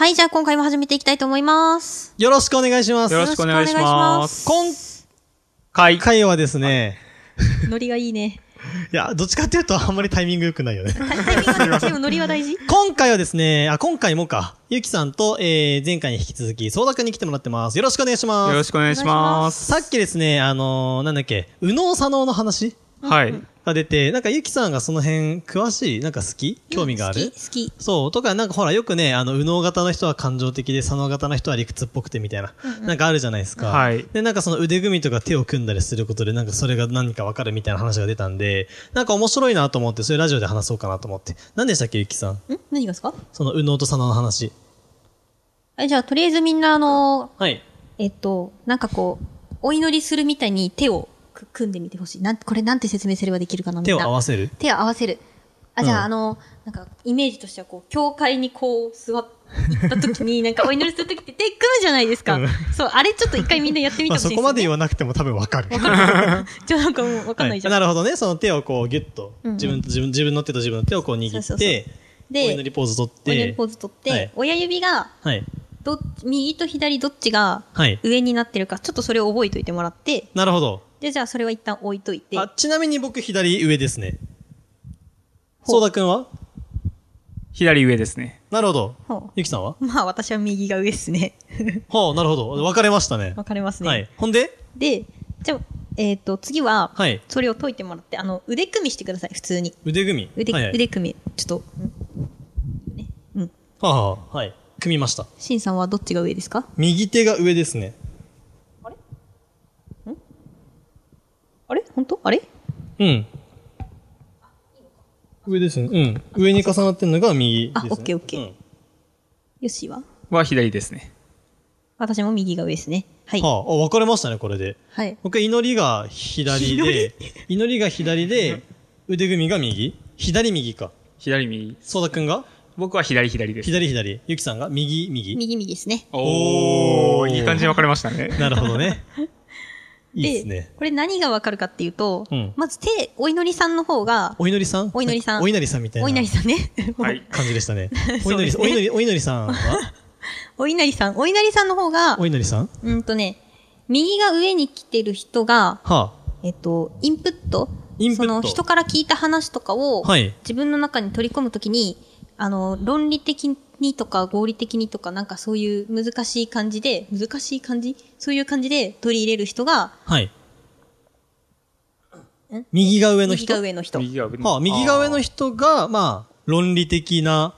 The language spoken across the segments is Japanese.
はい、じゃあ今回も始めていきたいと思います。よろしくお願いします。よろしくお願いします。今回。回はですね、ノリがいいね。いや、どっちかっていうとあんまりタイミング良くないよね。タイミングはでもノリは大事 今回はですね、あ、今回もか、ゆきさんと、えー、前回に引き続き、相談くんに来てもらってます。よろしくお願いします。よろしくお願いします。さっきですね、あのー、なんだっけ、右脳左脳の話？はい。が出て、なんかゆきさんがその辺詳しいなんか好き？興味がある？好き、好き。そう。とか、なんかほら、よくね、あの、右脳型の人は感情的で、左脳型の人は理屈っぽくてみたいな、なんかあるじゃないですか。はいで、なんかその腕組みとか手を組んだりすることで、なんかそれが何かわかるみたいな話が出たんで、なんか面白いなと思って、それラジオで話そうかなと思って。何でしたっけ、ゆきさん？ん？何がですか？その右脳と左脳の話。はい、じゃあとりあえずみんなあの、はい。えっと、なんかこう、お祈りするみたいに手をく組んでみてほしい。なん、これなんて説明すればできるかなみん手なを合わせる？手を合わせる。あ、じゃあ、うんあの、なんか、イメージとしてはこう、教会にこう、座った時に、なんかお祈りする時って手組むじゃないですか。うんそう、あれちょっと一回みんなやってみてほしいね。こまで言わなくても多分わかる。じゃあなんかもうわかんないじゃん。はいなるほどね。その手をこうギュッと、自分と自分、自分の手と自分の手をこう握って、そうそうそうでお祈りポーズ取って、お祈りポーズ取って、はい親指が、はい。どっ右と左どっちがはい。上になってるか、ちょっとそれを覚えておいてもらって、なるほど。で、じゃあそれは一旦置いといて、あ、ちなみに僕左上ですね。ほう相田くんは？左上ですね。なるほど。ほゆきさんは？うまあ私は右が上ですね。はあ、なるほど。分かれましたね。わかりますね。はい。ほんで？で、じゃあ、えっ、と、次は、はい。それを解いてもらって、あの、腕組みしてください、普通に。腕組み？腕、はいはい、腕組み。ちょっと、んね。うん。はあ、はあ、はい。組みました。シンさんはどっちが上ですか？右手が上ですね。あれ本当？あれ？うん。上ですね。うん。上に重なってるのが右です、ね。あオッケーオッケーうんよしは？は左ですね。私も右が上ですね。はい。はあ、あ、分かれましたね、これで。はい。僕、祈りが左で、祈り？が左で、腕組みが右左右か。左右。相田くんが？僕は左左です。左左。ゆきさんが？右右右右ですね。おー、いい感じに分かれましたね。なるほどね。いいですね。これ何がわかるかっていうと、うんまず手、お祈りさんの方が、お祈りさん？お祈りさんお祈りさんみたいな。お祈りさんね。はい。感じでした ね。お祈り、お祈り、お祈りさんは？お祈りさん。お祈りさんの方がお、祈りさん？うんとね、右が上に来てる人が、はえっと、インプット？インプットその人から聞いた話とかを、はい自分の中に取り込むときに、あの、論理的にとか合理的にとか、なんかそういう難しい感じで、難しい感じ？そういう感じで取り入れる人が、あ。はい。右が上の右人が上の人。右が上。はあ、右が上の人が、まあ、論理的な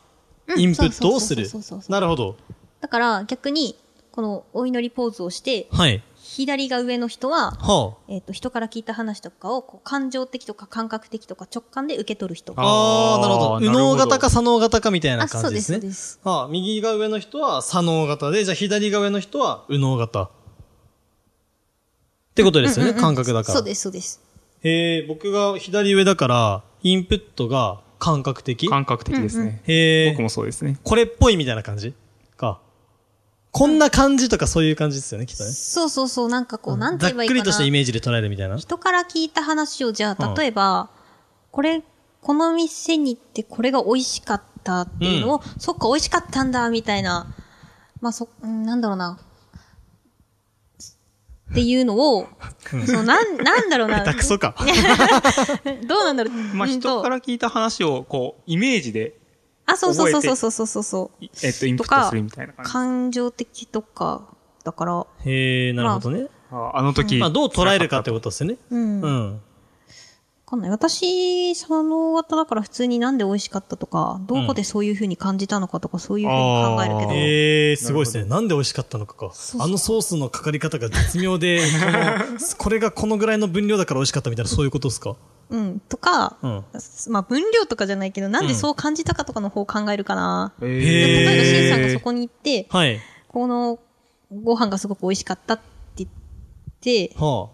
インプットをするそうそうそうそう。そうなるほど。だから逆に、このお祈りポーズをして、はい。左が上の人は、はえっ、と、人から聞いた話とかを、こう感情的とか感覚的とか直感で受け取る人。あ。ああ、なるほど。右脳型か左脳型かみたいな感じですね。そうです。はあ、右が上の人は左脳型で、じゃあ左が上の人は右脳型。ってことですよね、感覚だから。そうです、そうです。へえ、僕が左上だから、インプットが感覚的感覚的ですね。へえ僕、もそうですね。これっぽいみたいな感じ？か。こんな感じとかそういう感じですよね、きっとね。そうそうそう、なんかこう、なんてざっく言えばいいかな。りとしたイメージで捉えるみたいな。人から聞いた話を、じゃあ、うん例えば、これ、この店に行ってこれが美味しかったっていうのを、そっか美味しかったんだ、みたいな。まあ、そ、うんなんだろうな。っていうのを、そのなん、なんだろうな。下手くそか。どうなんだろう。まあ、うんと人から聞いた話を、こう、イメージで、あ、そうそうそうそうそうそうそう。いえっと、インプットするみたいな感じ。感情的とか、だから、へえ、なるほどね。ああの時。まあ、どう捉えるかってことですよね。うん。わうん。かんない。私、その型だから普通になんで美味しかったとか、どこでそういう風に感じたのかとか、そういう風に考えるけど。へえ、すごいですね。なんで美味しかったのかか。そうあのソースのかかり方が絶妙で、これがこのぐらいの分量だから美味しかったみたいな、そういうことですか？うん。とか、うん。まあ分量とかじゃないけど、なんでそう感じたかとかの方を考えるかな。えへー例えば、シンさんがそこに行って、はい。このご飯がすごく美味しかったって言って、は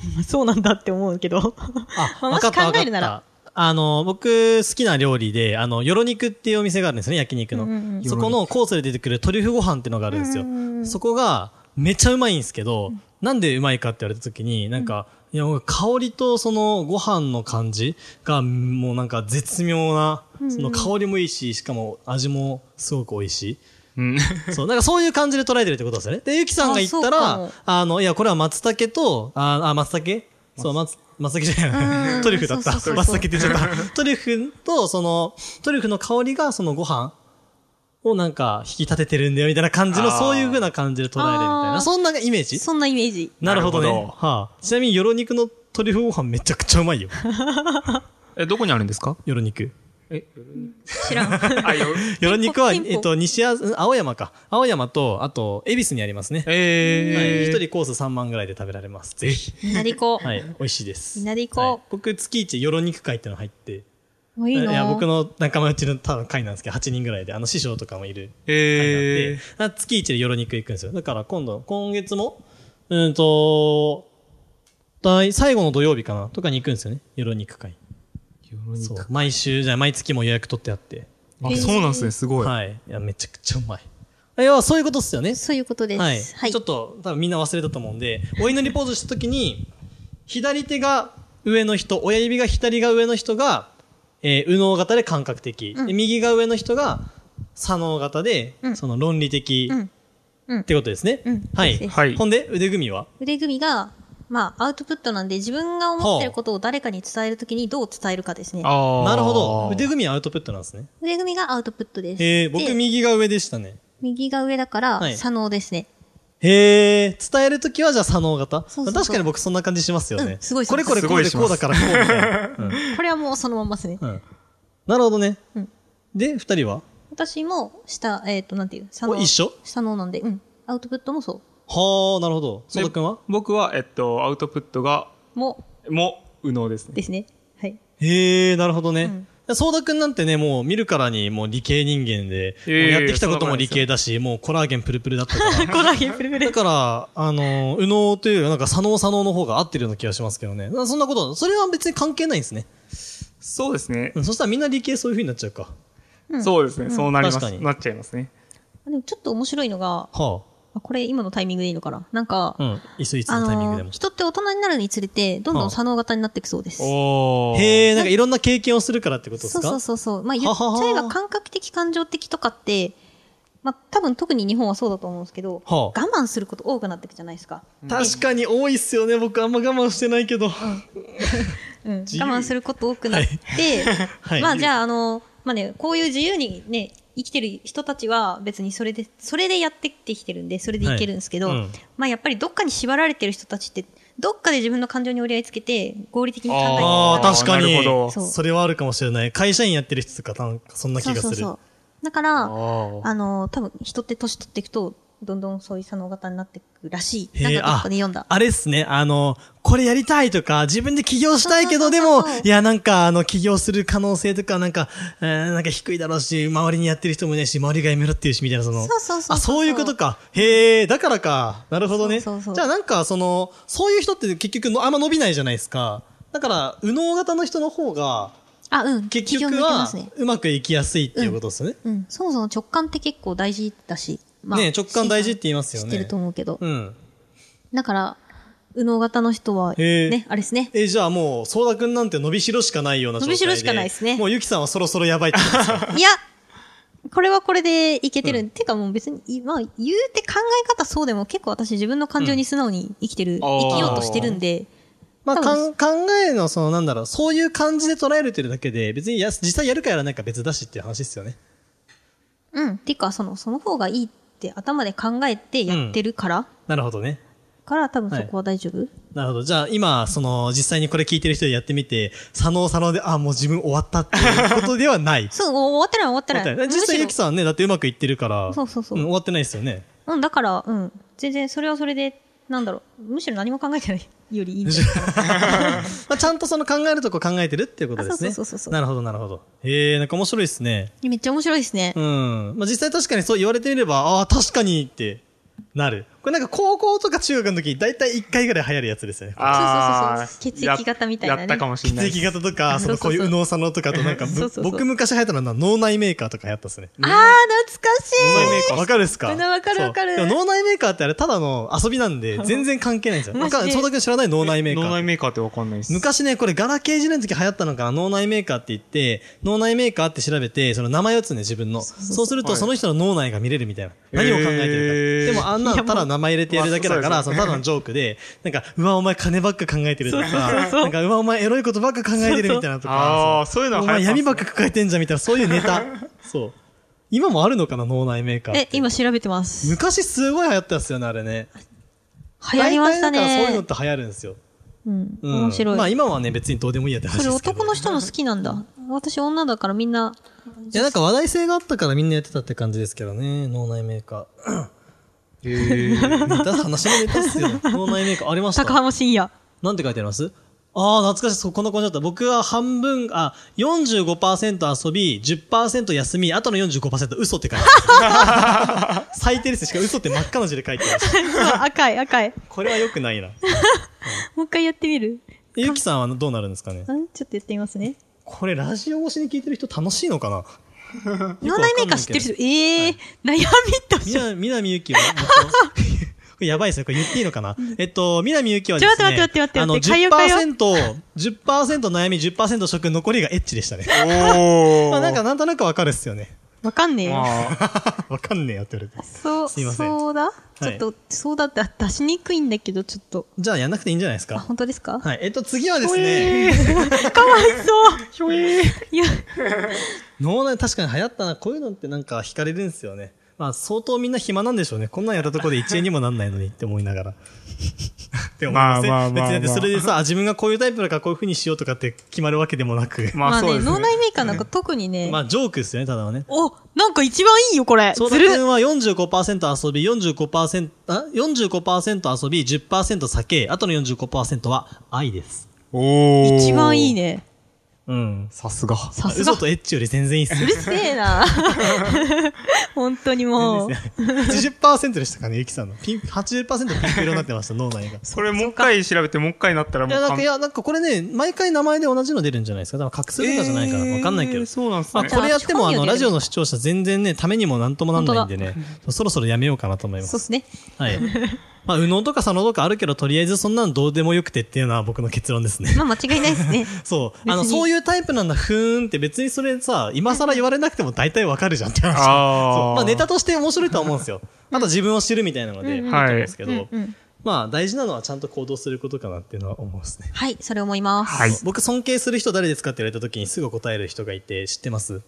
そうなんだって思うけど。あ。あ、まあもし考えるならた。あの、僕好きな料理で、あの、よろ肉っていうお店があるんですよね、焼肉の。うんうんうんそこのコースで出てくるトリュフご飯っていうのがあるんですよ。うんうんうんそこがめっちゃうまいんですけど、なんでうまいかって言われた時に、なんか、いや、僕香りとそのご飯の感じがもうなんか絶妙な、その香りもいいし、しかも味もすごく美味しい。うん。そう、なんかそういう感じで捉えてるってことですよね。で、ゆきさんが言ったらも、あの、いや、これは松茸と、あ、あ松茸？そう、松、松茸じゃうなんい。トリュフだった。松茸って言っちゃった。トリュフと、その、トリュフの香りがそのご飯をなんか引き立ててるんだよみたいな感じの、そういう風な感じで捉えれるみたいな。そんなイメージ？そんなイメージ。なるほどね。どはあ。ちなみに、よろ肉のトリュフご飯めちゃくちゃうまいよ。え、どこにあるんですか？よろ肉。え、知らん。あ、よ、よろ肉は、えっと、西あ、うん青山か。青山と、あと、恵比寿にありますね。はい。えー、一人コース3万ぐらいで食べられます。ぜひ。みなりこ。はい。美味しいです。みなりこはい僕、月一、よろ肉会っての入って。あいいないや、僕の仲間うちの多分会なんですけど、8人ぐらいで、あの、師匠とかもいる会えなんで、あ月一でよろ肉行くんですよ。だから今度、今月も、うんと、第最後の土曜日かなとかに行くんですよね。よろ肉会。ー、そう。毎週、じゃあ毎月も予約取ってあって。あ、そうなんですね、すごい。はい。いや、めちゃくちゃうまい。いや、そういうことっすよね。そういうことです。はい。はいちょっと、多分みんな忘れたと思うんで、お祈りポーズしたときに、左手が上の人、親指が左が上の人が、えー、右脳型で感覚的。うんで右が上の人が、左脳型で、うんその論理的、ってことですね。うんはい。はいほんで、腕組みは？腕組みが、まあ、アウトプットなんで、自分が思ってることを誰かに伝えるときにどう伝えるかですね。あーなるほど。腕組みはアウトプットなんですね。腕組みがアウトプットです。えー、僕で右が上でしたね。右が上だから、はい左脳ですね。へえ、伝えるときはじゃあ左脳型？そうそうそう確かに僕そんな感じしますよね。うんすごいこれこれこうですこうだからこうみたいな。うんこれはもうそのまんまですね。うん。なるほどね。うんで、二人は？私も、下、えっ、と、なんていう、左脳。お一緒？左脳なんで、うん。アウトプットもそはあ、なるほど。相田くんは？僕は、えっと、アウトプットが、う。も、も、右脳ですね。ですね。はい。へえ、なるほどね。うん相田くんなんてね、もう見るからにもう理系人間で、いやってきたことも理系だし、もうコラーゲンプルプルだったから。コラーゲンプルプだから、あの、右脳というよりなんか左脳左脳の方が合ってるような気がしますけどね。そんなこと、それは別に関係ないんですね。そうですねう。ん、そしたらみんな理系そういう風になっちゃうか。うんそうですね。そうなります。なっちゃいますね。でもちょっと面白いのが、はあこれ今のタイミングでいいのかな？なんか、あ。うん。いついつあのタイミングでも。人って大人になるにつれて、どんどはあん左脳型になっていくそうです。おー。へえ、なんかいろんな経験をするからってことですそうかそうそうそう。まあ言っちゃえば感覚的感情的とかって、まあ多分特に日本はそうだと思うんですけど、はあ我慢すること多くなっていくじゃないですか。確かに多いっすよね。僕あんま我慢してないけど。うん、我 自由慢すること多くなって、はいまあじゃああの、まあね、こういう自由にね、生きてる人たちは別にそれで、それでやってきてきてるんで、それでいけるんですけど、はいうんまあやっぱりどっかに縛られてる人たちって、どっかで自分の感情に折り合いつけて、合理的に考えてるああ、確かに。なるほどそうそれはあるかもしれない。会社員やってる人とか、なんかそんな気がする。そうそうそう。だから、あの、多分人って年取っていくと、どんどんそういう左脳型になっていくらしい。なんかどっかで読んだ。あれっすね。あの、これやりたいとか、自分で起業したいけど、でもいや、なんか、あの、起業する可能性とか、なんか、えーなんか低いだろうし、周りにやってる人もいないし、周りがやめろっていうし、みたいな、その。そうそうそうあ、そういうことか。へえ、だからか。なるほどね。そうそうじゃあなんか、その、そういう人って結局の、あんま伸びないじゃないですか。だから、右脳型の人の方が、あ、うん。結局はうまくいきやすいっていうことですよね。うん。そもそも直感って結構大事だし。まね直感大事って言いますよね知ってると思うけど。うん。だから、右脳型の人は、ね、あれですね。え、じゃあもう、ソーダくんなんて伸びしろしかないような状態で。伸びしろしかないですねもうゆきさんはそろそろやばいってことですか いや、これはこれでいけてる。てかもう別に、いまあ、言うて考え方そうでも結構私自分の感情に素直に生きてる、あー生きようとしてるんで、まあ、考えの、その、なんだろう、そういう感じで捉えれてるだけで、別にや、実際やるかやらないか別だしっていう話ですよね。うん。てか、その、その方がいいって頭で考えてやってるから、なるほどね。から多分そこは大丈夫、なるほど。じゃあ、今、その、実際にこれ聞いてる人でやってみて、左脳左脳で、あ、もう自分終わったっていうことではない。そう、終わってない終わってない。実際ゆきん。さんはね、だってうまくいってるから、そうそうそう終わってないですよね。うん、だから、うん。全然それはそれで、なんだろう。むしろ何も考えてない。よりいいんじゃないかな。まあ、ちゃんとその考えるとこ考えてるっていうことですね。あそうそうそうそうなるほど、なるほど。へえ、なんか面白いですね。めっちゃ面白いですね。うん。まあ、実際確かにそう言われてみれば、ああ、確かにってなる。これなんか高校とか中学の時、だいたい1回ぐらい流行るやつですよね。あそうそうそうそう血液型みたいなねややったかもしれ血ないです。液型とか、そのこういう右脳左脳とかとなんか、ぶそうそうそう僕昔流行ったのは脳内メーカーとか流行ったっすね。あー、懐かし脳内メーカーわかるっすか？うんわかるわかる脳内メーカーってあれただの遊びなんで、全然関係ないんですよ。マジでわか相田君知らない脳内メーカー。脳内メーカーってわかんないです。昔ね、これガラケー時代の時流行ったのかな脳内メーカーって言って、脳内メーカーって調べて、その名前を打つね、自分の。そうすると、はいその人の脳内が見れるみたいな。何を考えてるか。でもあんなのただ名前入れてやるだけだから、まあそのただのジョークで、なんか、うわ、お前金ばっか考えてるとか、なんか、うわ、お前エロいことばっか考えてるみたいなとか、ああ、そういうのはお前闇ばっかか抱えてんじゃんみたいな、そういうネタ。そう。今もあるのかな、脳内メーカー。え、今調べてます。昔すごい流行ったっすよね、あれね。流行りました大体だからそういうのねっ。て流行るんですよ。うん。うん面白い。まあ今はね、別にどうでもいいやって話それですけど。男の人の好きなんだ。私女だからみんな、いや、なんか話題性があったからみんなやってたって感じですけどね、脳内メーカー。へーネタ、話のネタっすよ。脳内メーカーありました。高浜深夜。なんて書いてあります？ああ、懐かしい。こんな感じだった。僕は半分、あ、45%遊び、10%休み、あとの45%嘘って書いてある。最低です。しかも嘘って真っ赤な字で書いてある。そ う赤い赤い。これは良くないな。もう一回やってみるゆきさんはどうなるんですかね？ん？ちょっとやってみますね。これラジオ越しに聞いてる人楽しいのかな？脳内メーカー知ってる人、ええー、悩みとみな、みなみゆきは、これやばいですね。これ言っていいのかな、えっと、みなみゆきはですね、ちょっと待って待ってあの、待って待って10%、10%悩み、10%食、残りがエッチでしたね。おー。まあなんかなんとなくわかるっすよね。わかんねえよ。まあ、わかんねえよって言われて。そう、すいませんそうだ？ちはいょっと、そうだって出しにくいんだけど、ちょっと。じゃあやんなくていいんじゃないですあ、か。本当ですか？はい。えっと、次はですね、かわいそう。いや、脳内確かに流行ったな。こういうのってなんか惹かれるんですよね。まあ相当みんな暇なんでしょうね。こんなんやったところで1円にもなんないのにって思いながら。って思いますね。まあまあまあまあ別にだってそれでさ、自分がこういうタイプだからこういう風にしようとかって決まるわけでもなく。ままあね、あそうですね。脳内メーカーなんか特にね、まあジョークですよね、ただのね。お、なんか一番いいよ、これ。相ずる田君は45%遊び、45%、あ ?45% 遊び、10%酒、あとの45%は愛です。おー。一番いい。ね。うん。さすが。さすが嘘。とエッチより全然いいっすうるせえな。本当にもう。80%でしたかね、ゆきさんの。ピン、80%ピンク色になってました、脳内が。それもう一回調べて、もう一回なったらもいうや、なんか、いや、や、なんかこれね、毎回名前で同じの出るんじゃないですか。だから隠すとかじゃないから、わかんないけど。そうなんですまあ、ね。これやっても、あの、ラジオの視聴者全然ね、ためにもなんともなんないんでね、そろそろやめようかなと思います。そうっすね。はい。まあ、右脳とか左脳とかあるけど、とりあえずそんなのどうでもよくてっていうのは僕の結論ですね。まあ間違いないですね。そう。あの、そういうタイプなんだ、ふーんって別にそれさ、今更言われなくても大体わかるじゃんって話。あまあネタとして面白いとは思うんですよ。あと自分を知るみたいなので、いいと思うんですけど、うん。まあ大事なのはちゃんと行動することかなっていうのは思うんですね。はい、それ思います。はい。僕尊敬する人誰ですかって言われた時にすぐ答える人がいて知ってます？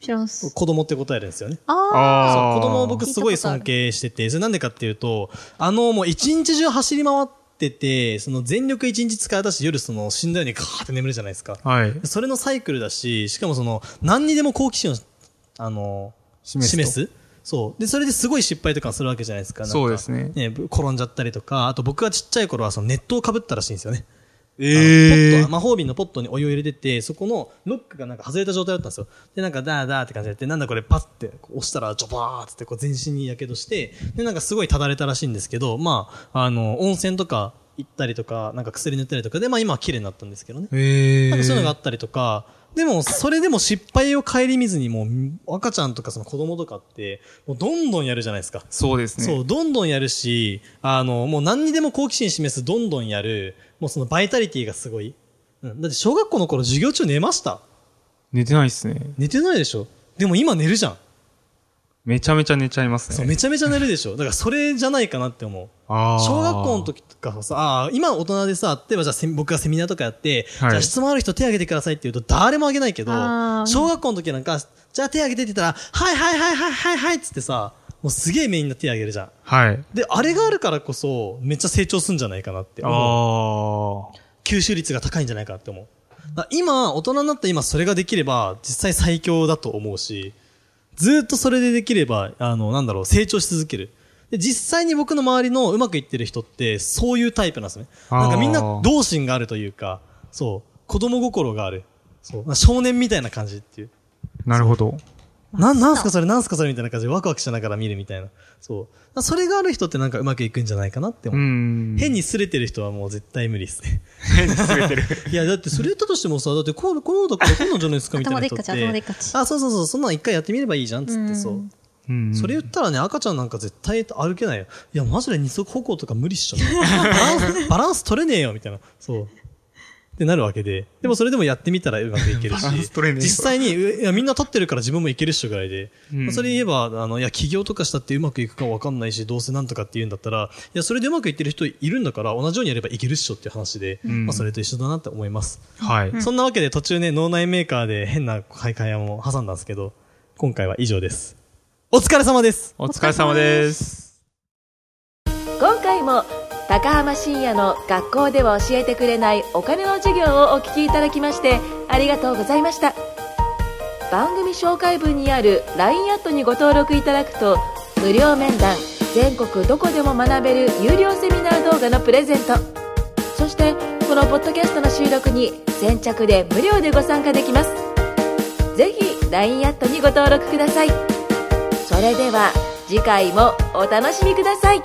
知らんす。子供って答えるんですよね。ああ子供を僕すごい尊敬してて、それなんでかっていうと、あのもう一日中走り回ってて、その全力一日使い出し夜その死んだようにカーって眠るじゃないですか。はい。それのサイクルだし、しかもその何にでも好奇心を、あの、示すと示すそう。で、それですごい失敗とかするわけじゃないですか。かそうですねね、ぶ転んじゃったりとか、あと僕がちっちゃい頃はその熱湯をかぶったらしいんですよね。ポット、魔法瓶のポットにお湯を入れてて、そこのロックがなんか外れた状態だったんですよ。で、なんかダーダーって感じでやって、なんだこれパッて押したらジョバーってこう全身に火傷して、で、なんかすごいただれたらしいんですけど、まあ、あの、温泉とか行ったりとか、なんか薬塗ったりとかで、まあ今は綺麗になったんですけどね。えなんかそういうのがあったりとか、でも、それでも失敗を顧みずに、もう、赤ちゃんとかその子供とかって、もうどんどんやるじゃないですか。そうですね。そう、どんどんやるし、あの、もう何にでも好奇心示す、どんどんやる、もうそのバイタリティがすごい。うん。だって小学校の頃授業中寝ました寝てないっすね。寝てないでしょでも今寝るじゃん。めちゃめちゃ寝ちゃいますそう、ね。めちゃめちゃ寝るでしょだからそれじゃないかなって思う。小学校の時とかさ、あー今大人でさ、例えばじゃあ僕がセミナーとかやって、はいじゃあ質問ある人手挙げてくださいって言うと誰も挙げないけど小学校の時なんか、じゃあ手挙げてって言ったら、はいはいはいはいはいはいっつってさ、もうすげえみんな手挙げるじゃん。はい。で、あれがあるからこそ、めっちゃ成長するんじゃないかなって思う。あ吸収率が高いんじゃないかなって思う。今、大人になった今それができれば、実際最強だと思うし、ずーっとそれでできれば、あの、なんだろう、成長し続ける。で、実際に僕の周りのうまくいってる人って、そういうタイプなんですね。なんかみんな同心があるというか、そう、子供心がある。そう、少年みたいな感じっていう。なるほど。な、なんすかそれ、なんすかそれみたいな感じでワクワクしながら見るみたいな。そう。それがある人ってなんかうまくいくんじゃないかなってう思う。ん。変に擦れてる人はもう絶対無理ですね。変に滑ってる。いや、だってそれ言ったとしてもさ、だってこう、こうだからこうなんじゃないですかみたいな人って。頭でっかち頭でっかちあ、そうそうそう、そんなん一回やってみればいいじゃんっつって、そう。うんそれ言ったらね、赤ちゃんなんか絶対歩けないよ。いや、マジで二足歩行とか無理っしょ。バランス、バランス取れねえよ、みたいな。そう。ってなるわけで。でもそれでもやってみたらうまくいけるし実際に、ういや、みんな立ってるから自分もいけるっしょぐらいで。うんまあそれ言えば、あの、いや、起業とかしたってうまくいくかわかんないし、どうせなんとかって言うんだったら、いや、それでうまくいってる人いるんだから、同じようにやればいけるっしょっていう話で、んまあそれと一緒だなって思います。はい。そんなわけで途中ね、脳内メーカーで変な買い替えも挟んだんですけど、今回は以上です。お疲れ様ですお疲れ様です。今回も高浜深也の学校では教えてくれないお金の授業をお聞きいただきましてありがとうございました。番組紹介文にある LINE アットにご登録いただくと無料面談全国どこでも学べる有料セミナー動画のプレゼント。そしてこのポッドキャストの収録に先着で無料でご参加できます。ぜひ LINE アットにご登録ください。それでは次回もお楽しみください。